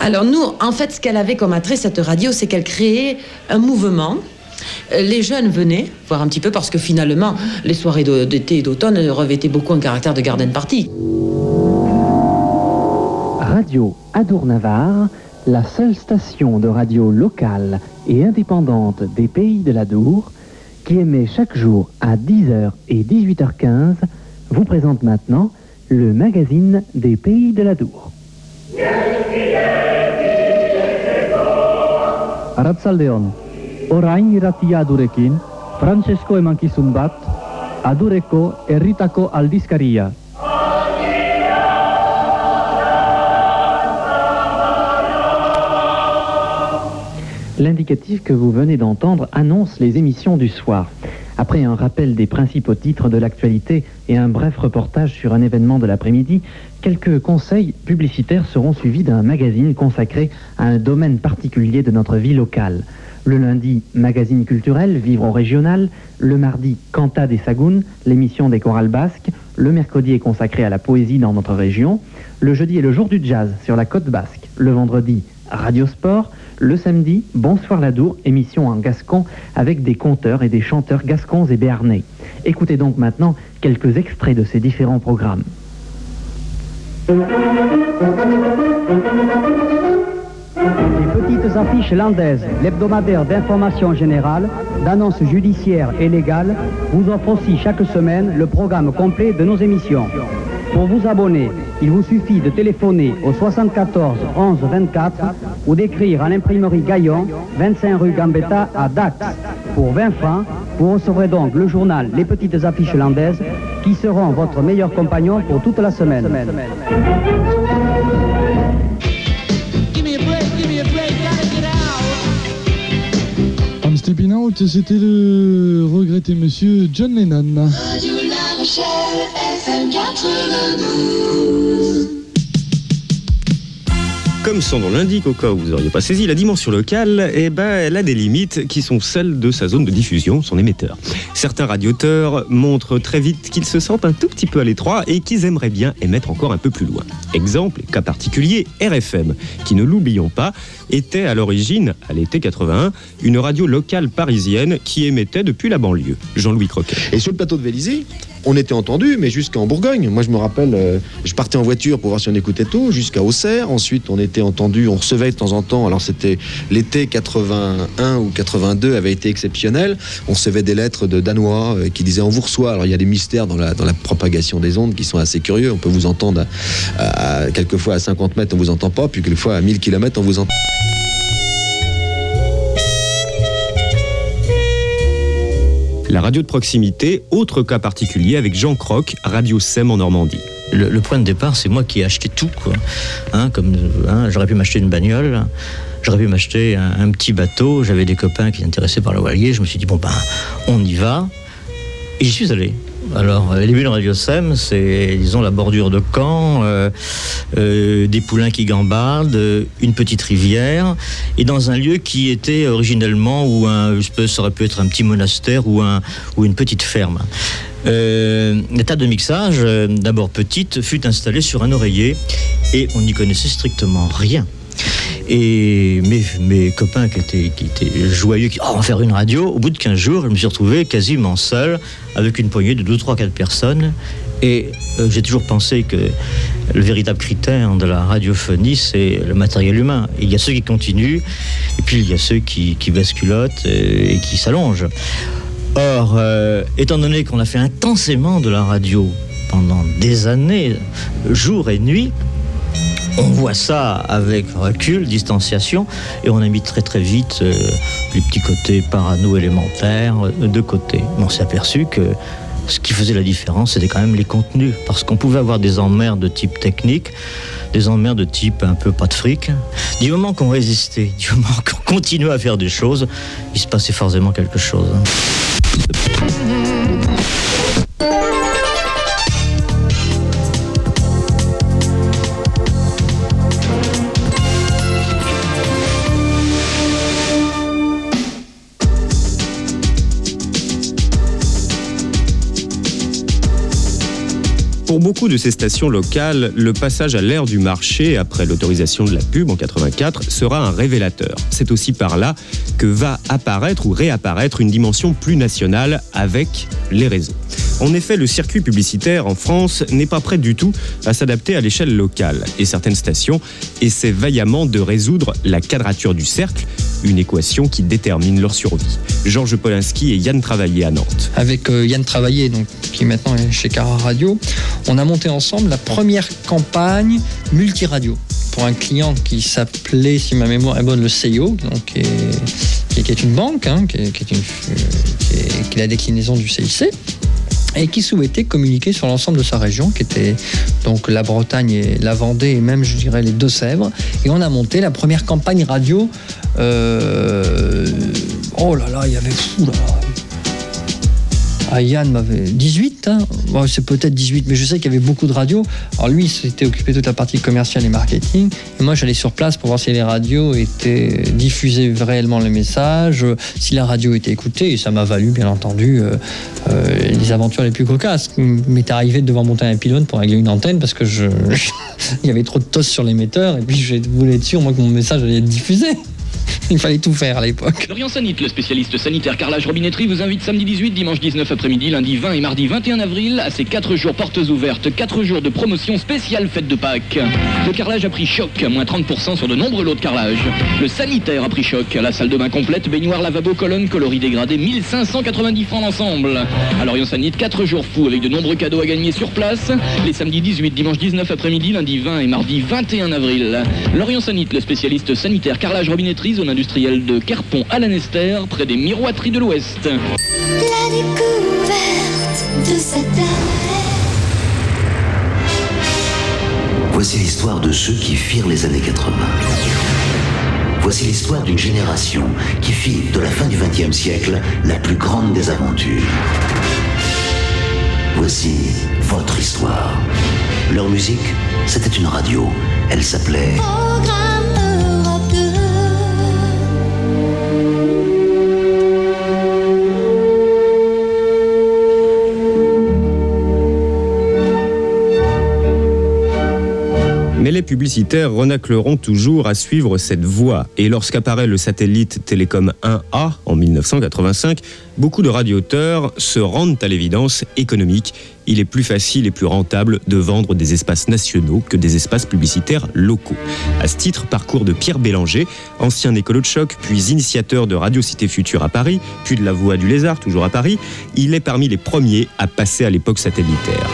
Alors nous, en fait, ce qu'elle avait comme attrait cette radio, c'est qu'elle créait un mouvement. Les jeunes venaient voir un petit peu parce que finalement, les soirées d'été et d'automne revêtaient beaucoup un caractère de garden party. Radio Adour-Navarre, la seule station de radio locale et indépendante des pays de l'Adour, qui émet chaque jour à 10h et 18h15, vous présente maintenant le magazine des pays de l'Adour. Arratsaldeon, orain adurekin, Francesco emankizun bat, adureko herritako aldizkaria. L'indicatif que vous venez d'entendre annonce les émissions du soir. Après un rappel des principaux titres de l'actualité et un bref reportage sur un événement de l'après-midi, quelques conseils publicitaires seront suivis d'un magazine consacré à un domaine particulier de notre vie locale. Le lundi, magazine culturel, Vivre au régional. Le mardi, Canta des Sagounes, l'émission des chorales basques. Le mercredi est consacré à la poésie dans notre région. Le jeudi est le jour du jazz sur la côte basque. Le vendredi, Radio Sport. Le samedi, Bonsoir Ladour, émission en gascon avec des conteurs et des chanteurs gascons et béarnais. Écoutez donc maintenant quelques extraits de ces différents programmes. Les petites affiches landaises, l'hebdomadaire d'information générale, d'annonces judiciaires et légales, vous offre aussi chaque semaine le programme complet de nos émissions. Pour vous abonner, il vous suffit de téléphoner au 74 11 24 ou d'écrire à l'imprimerie Gaillon, 25 rue Gambetta à Dax. Pour 20 francs, vous recevrez donc le journal Les petites affiches landaises qui seront votre meilleur compagnon pour toute la semaine. I'm stepping out, c'était le regretté monsieur John Lennon? Comme son nom l'indique, au cas où vous n'auriez pas saisi, la dimension locale, eh ben, elle a des limites qui sont celles de sa zone de diffusion, son émetteur. Certains radioteurs montrent très vite qu'ils se sentent un tout petit peu à l'étroit et qu'ils aimeraient bien émettre encore un peu plus loin. Exemple, cas particulier, RFM, qui ne l'oublions pas, était à l'origine, à l'été 81, une radio locale parisienne qui émettait depuis la banlieue. Jean-Louis Croquet. Et sur le plateau de Vélizy, on était entendu, mais jusqu'en Bourgogne. Moi, je me rappelle, euh, je partais en voiture pour voir si on écoutait tout, jusqu'à Auxerre. Ensuite, on était entendu, on recevait de temps en temps. Alors, c'était l'été 81 ou 82 avait été exceptionnel. On recevait des lettres de Danois euh, qui disaient on vous reçoit. Alors, il y a des mystères dans la, propagation des ondes qui sont assez curieux. On peut vous entendre quelquefois à 50 mètres, on vous entend pas, puis quelquefois à 1000 km, on vous entend. La radio de proximité, autre cas particulier avec Jean Croc, Radio SEM en Normandie. Le, point de départ, c'est moi qui ai acheté tout. Quoi. Hein, comme, hein, j'aurais pu m'acheter une bagnole, j'aurais pu m'acheter un, petit bateau, j'avais des copains qui intéressés par le voilier, je me suis dit, bon ben, on y va. Et j'y suis allé. Alors, euh, les de Radio Sem, c'est, disons, la bordure de Caen, euh, euh, des poulains qui gambardent, euh, une petite rivière, et dans un lieu qui était originellement, où un, je ça aurait pu être un petit monastère ou, un, ou une petite ferme. Euh, la table de mixage, d'abord petite, fut installée sur un oreiller, et on n'y connaissait strictement rien. Et mes, copains qui étaient, joyeux, qui oh, on va faire une radio, au bout de 15 jours, je me suis retrouvé quasiment seul, avec une poignée de 2, 3, 4 personnes. Et euh, j'ai toujours pensé que le véritable critère de la radiophonie, c'est le matériel humain. Il y a ceux qui continuent, et puis il y a ceux qui, basculottent et, et qui s'allongent. Or, euh, étant donné qu'on a fait intensément de la radio pendant des années, jour et nuit, on voit ça avec recul, distanciation, et on a mis très très vite euh, les petits côtés parano élémentaires euh, de côté. On s'est aperçu que ce qui faisait la différence, c'était quand même les contenus, parce qu'on pouvait avoir des emmerdes de type technique, des emmerdes de type un peu pas de fric. Du moment qu'on résistait, du moment qu'on continuait à faire des choses, il se passait forcément quelque chose. Pour beaucoup de ces stations locales, le passage à l'ère du marché après l'autorisation de la pub en 84 sera un révélateur. C'est aussi par là que va apparaître ou réapparaître une dimension plus nationale avec les réseaux. En effet, le circuit publicitaire en France n'est pas prêt du tout à s'adapter à l'échelle locale et certaines stations essaient vaillamment de résoudre la quadrature du cercle, une équation qui détermine leur survie. Georges Polinski et Yann Travaillé à Nantes. avec euh, Yann Travaillé, donc, qui maintenant est chez Cara Radio, on a monté ensemble la première campagne multiradio pour un client qui s'appelait, si ma mémoire est bonne, le CIO, donc, qui, est, une banque, hein, qui, est, une- est- qui est la déclinaison du CIC et qui souhaitait communiquer sur l'ensemble de sa région, qui était donc la Bretagne et la Vendée, et même, je dirais, les Deux-Sèvres. Et on a monté la première campagne radio. euh, oh là là, il y avait fou là. Ah, Yann m'avait 18, hein c'est peut-être 18, mais je sais qu'il y avait beaucoup de radios. Alors lui, il s'était occupé de toute la partie commerciale et marketing, et moi j'allais sur place pour voir si les radios étaient diffusaient réellement les messages, euh, si la radio était écoutée, et ça m'a valu bien entendu euh, euh, les aventures les plus cocasses. Il m'est arrivé de devoir monter un pylône pour régler une antenne parce que je il y avait trop de tos sur l'émetteur, et puis je voulais être sûr moi que mon message allait être diffusé. Il fallait tout faire à l'époque. Lorient Sanit, le spécialiste sanitaire carrelage robinetterie, vous invite samedi 18, dimanche 19 après-midi, lundi 20 et mardi 21 avril à ces 4 jours portes ouvertes, 4 jours de promotion spéciale fête de Pâques. Le carrelage a pris choc, moins 30% sur de nombreux lots de carrelage. Le sanitaire a pris choc, la salle de bain complète, baignoire, lavabo, colonne, coloris dégradé, 1590 francs l'ensemble. À Lorient Sanit, 4 jours fous avec de nombreux cadeaux à gagner sur place, les samedis 18, dimanche 19 après-midi, lundi 20 et mardi 21 avril. Lorient Sanit, le spécialiste sanitaire carrelage robinetterie, zone industrielle de Carpon à Lanester, près des miroiteries de l'Ouest. La découverte de cette Voici l'histoire de ceux qui firent les années 80. Voici l'histoire d'une génération qui fit de la fin du XXe siècle la plus grande des aventures. Voici votre histoire. Leur musique, c'était une radio. Elle s'appelait Mais les publicitaires renacleront toujours à suivre cette voie. Et lorsqu'apparaît le satellite Télécom 1A en 1985, beaucoup de radioteurs se rendent à l'évidence économique. Il est plus facile et plus rentable de vendre des espaces nationaux que des espaces publicitaires locaux. À ce titre, parcours de Pierre Bélanger, ancien écolo de choc, puis initiateur de Radio Cité Future à Paris, puis de la Voix du Lézard, toujours à Paris, il est parmi les premiers à passer à l'époque satellitaire.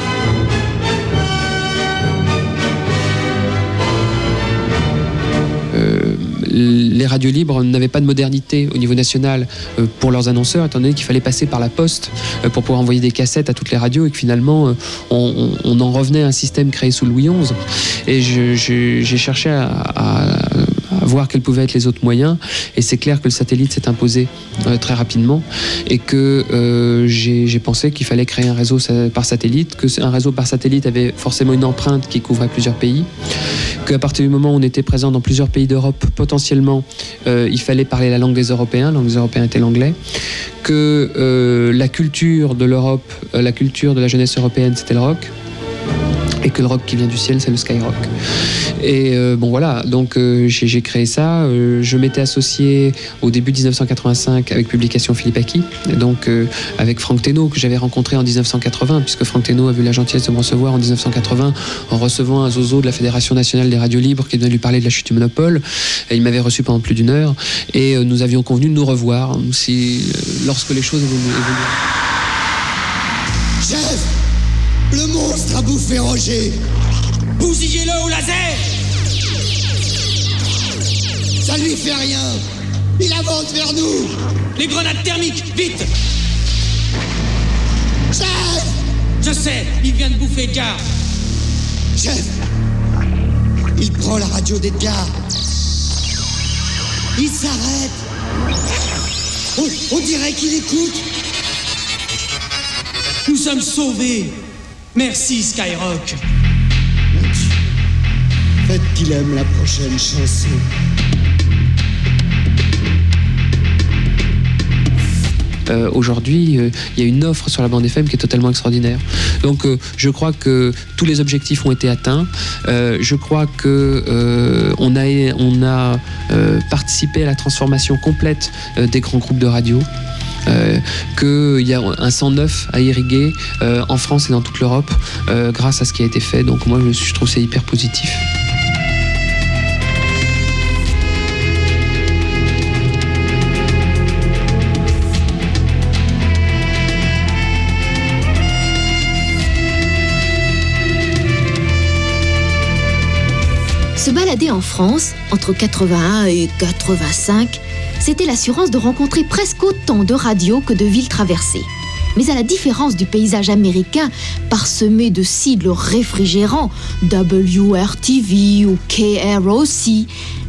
Les radios libres n'avaient pas de modernité au niveau national euh, pour leurs annonceurs, étant donné qu'il fallait passer par la poste euh, pour pouvoir envoyer des cassettes à toutes les radios et que finalement euh, on, en revenait à un système créé sous Louis XI. Et j'ai cherché à voir quels pouvaient être les autres moyens. Et c'est clair que le satellite s'est imposé euh, très rapidement et que euh, j'ai pensé qu'il fallait créer un réseau par satellite, que un réseau par satellite avait forcément une empreinte qui couvrait plusieurs pays qu'à partir du moment où on était présent dans plusieurs pays d'Europe, potentiellement, euh, il fallait parler la langue des Européens, la langue des Européens était l'anglais, que la culture de l'Europe, la culture de la jeunesse européenne, c'était le rock, et que le rock qui vient du ciel, c'est le skyrock. Et euh, bon voilà, donc euh, j'ai créé ça. Euh, je m'étais associé au début de 1985 avec Publication Philippe Aki, donc avec Franck Thénault que j'avais rencontré en 1980, puisque Franck Thénault a vu la gentillesse de me recevoir en 1980 en recevant un zozo de la Fédération nationale des radios libres qui venait lui parler de la chute du monopole. Il m'avait reçu pendant plus d'une heure et nous avions convenu de nous revoir si, lorsque les choses évoluaient. Le monstre a bouffé Roger. Bousillez-le au laser. Ça lui fait rien. Il avance vers nous. Les grenades thermiques, vite. Chef. Je sais, il vient de bouffer Edgar. Chef. Il prend la radio d'Edgar. Il s'arrête. On, on dirait qu'il écoute. Nous sommes sauvés Merci Skyrock Faites qu'il aime la prochaine chanson. Euh, Aujourd'hui, euh, il y a une offre sur la bande FM qui est totalement extraordinaire. Donc, euh, je crois que tous les objectifs ont été atteints. Euh, je crois que euh, on a, on a euh, participé à la transformation complète euh, des grands groupes de radio. Euh, qu'il y a un sang neuf à irriguer euh, en France et dans toute l'Europe euh, grâce à ce qui a été fait. Donc moi je, je trouve c'est hyper positif. Se balader en France, entre 81 et 85, c'était l'assurance de rencontrer presque autant de radios que de villes traversées. Mais à la différence du paysage américain, parsemé de sigles réfrigérants, WRTV ou KROC,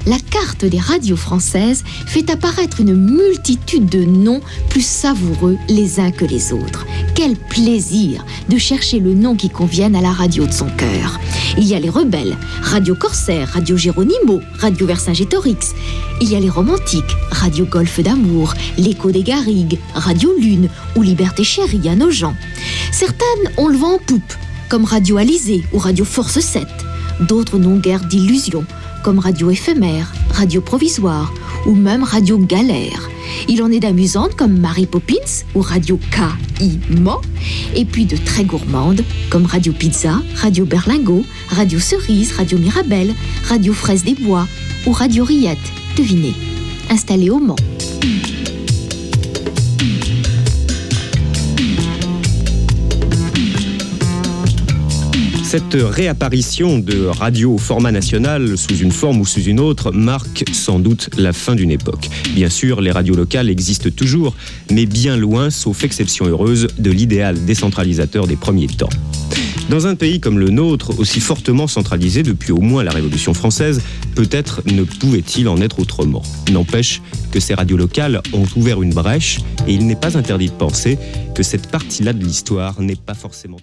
la carte des radios françaises fait apparaître une multitude de noms plus savoureux les uns que les autres. Quel plaisir de chercher le nom qui convienne à la radio de son cœur. Il y a les rebelles, Radio Corsaire, Radio Géronimo, Radio Vercingétorix. Il y a les romantiques, Radio Golfe d'Amour, L'écho des Garrigues, Radio Lune ou Liberté Chérie à nos gens. Certaines ont le vent en poupe, comme Radio Alizé ou Radio Force 7. D'autres n'ont guère d'illusions, comme Radio Éphémère, Radio Provisoire ou même Radio Galère. Il en est d'amusantes comme Marie Poppins ou Radio K.I. Mo, et puis de très gourmandes comme Radio Pizza, Radio Berlingot, Radio Cerise, Radio Mirabelle, Radio Fraise des Bois ou Radio Rillette, devinez, installée au Mans. Cette réapparition de radio au format national sous une forme ou sous une autre marque sans doute la fin d'une époque. Bien sûr, les radios locales existent toujours, mais bien loin, sauf exception heureuse, de l'idéal décentralisateur des premiers temps. Dans un pays comme le nôtre, aussi fortement centralisé depuis au moins la Révolution française, peut-être ne pouvait-il en être autrement. N'empêche que ces radios locales ont ouvert une brèche et il n'est pas interdit de penser que cette partie-là de l'histoire n'est pas forcément...